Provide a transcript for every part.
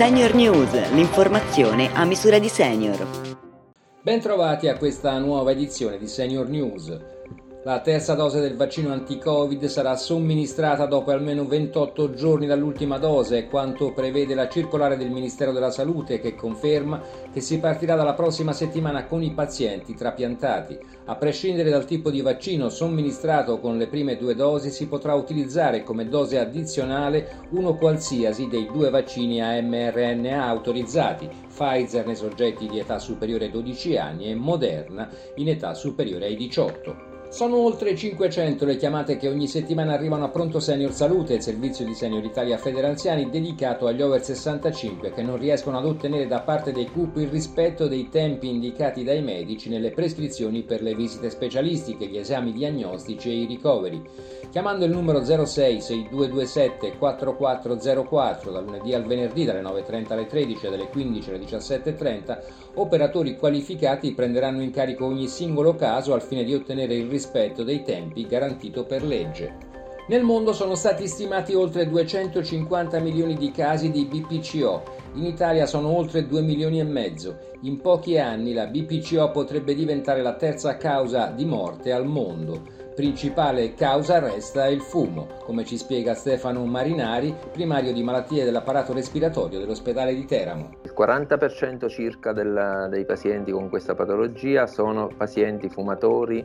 Senior News, l'informazione a misura di senior. Bentrovati a questa nuova edizione di Senior News. La terza dose del vaccino anti-Covid sarà somministrata dopo almeno 28 giorni dall'ultima dose, quanto prevede la circolare del Ministero della Salute che conferma che si partirà dalla prossima settimana con i pazienti trapiantati. A prescindere dal tipo di vaccino somministrato con le prime due dosi, si potrà utilizzare come dose addizionale uno qualsiasi dei due vaccini a mRNA autorizzati, Pfizer nei soggetti di età superiore ai 12 anni e Moderna in età superiore ai 18. Sono oltre 500 le chiamate che ogni settimana arrivano a Pronto Senior Salute, il servizio di Senior Italia Federanziani dedicato agli over 65 che non riescono ad ottenere da parte dei CUP il rispetto dei tempi indicati dai medici nelle prescrizioni per le visite specialistiche, gli esami diagnostici e i ricoveri. Chiamando il numero 06 6227 4404 dal lunedì al venerdì dalle 9.30 alle 13 e dalle 15 alle 17.30, operatori qualificati prenderanno in carico ogni singolo caso al fine di ottenere il rispetto rispetto dei tempi garantito per legge. Nel mondo sono stati stimati oltre 250 milioni di casi di BPCO, in Italia sono oltre 2 milioni e mezzo. In pochi anni la BPCO potrebbe diventare la terza causa di morte al mondo. Principale causa resta il fumo, come ci spiega Stefano Marinari, primario di malattie dell'apparato respiratorio dell'ospedale di Teramo. Il 40% circa del, dei pazienti con questa patologia sono pazienti fumatori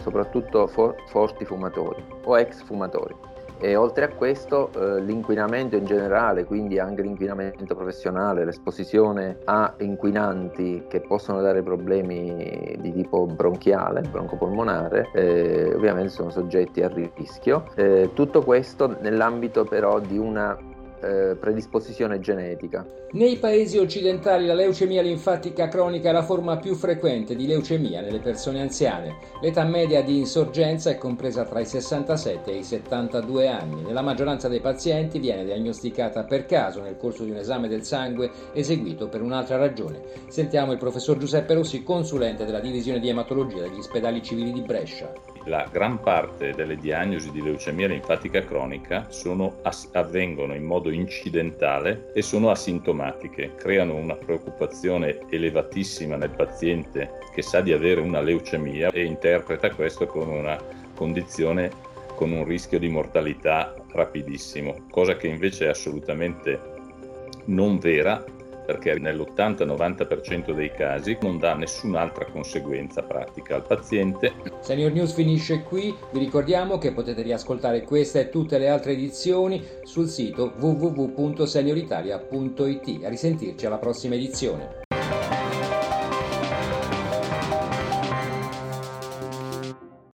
soprattutto for- forti fumatori o ex fumatori. E oltre a questo eh, l'inquinamento in generale, quindi anche l'inquinamento professionale, l'esposizione a inquinanti che possono dare problemi di tipo bronchiale, broncopolmonare, eh, ovviamente sono soggetti a rischio. Eh, tutto questo nell'ambito però di una eh, predisposizione genetica. Nei paesi occidentali la leucemia linfatica cronica è la forma più frequente di leucemia nelle persone anziane. L'età media di insorgenza è compresa tra i 67 e i 72 anni. Nella maggioranza dei pazienti viene diagnosticata per caso nel corso di un esame del sangue eseguito per un'altra ragione. Sentiamo il professor Giuseppe Rossi, consulente della divisione di ematologia degli ospedali civili di Brescia. La gran parte delle diagnosi di leucemia linfatica cronica sono, avvengono in modo incidentale e sono asintomatiche, creano una preoccupazione elevatissima nel paziente che sa di avere una leucemia e interpreta questo come una condizione con un rischio di mortalità rapidissimo, cosa che invece è assolutamente non vera perché nell'80-90% dei casi non dà nessun'altra conseguenza pratica al paziente. Senior News finisce qui, vi ricordiamo che potete riascoltare questa e tutte le altre edizioni sul sito www.senioritalia.it. A risentirci alla prossima edizione.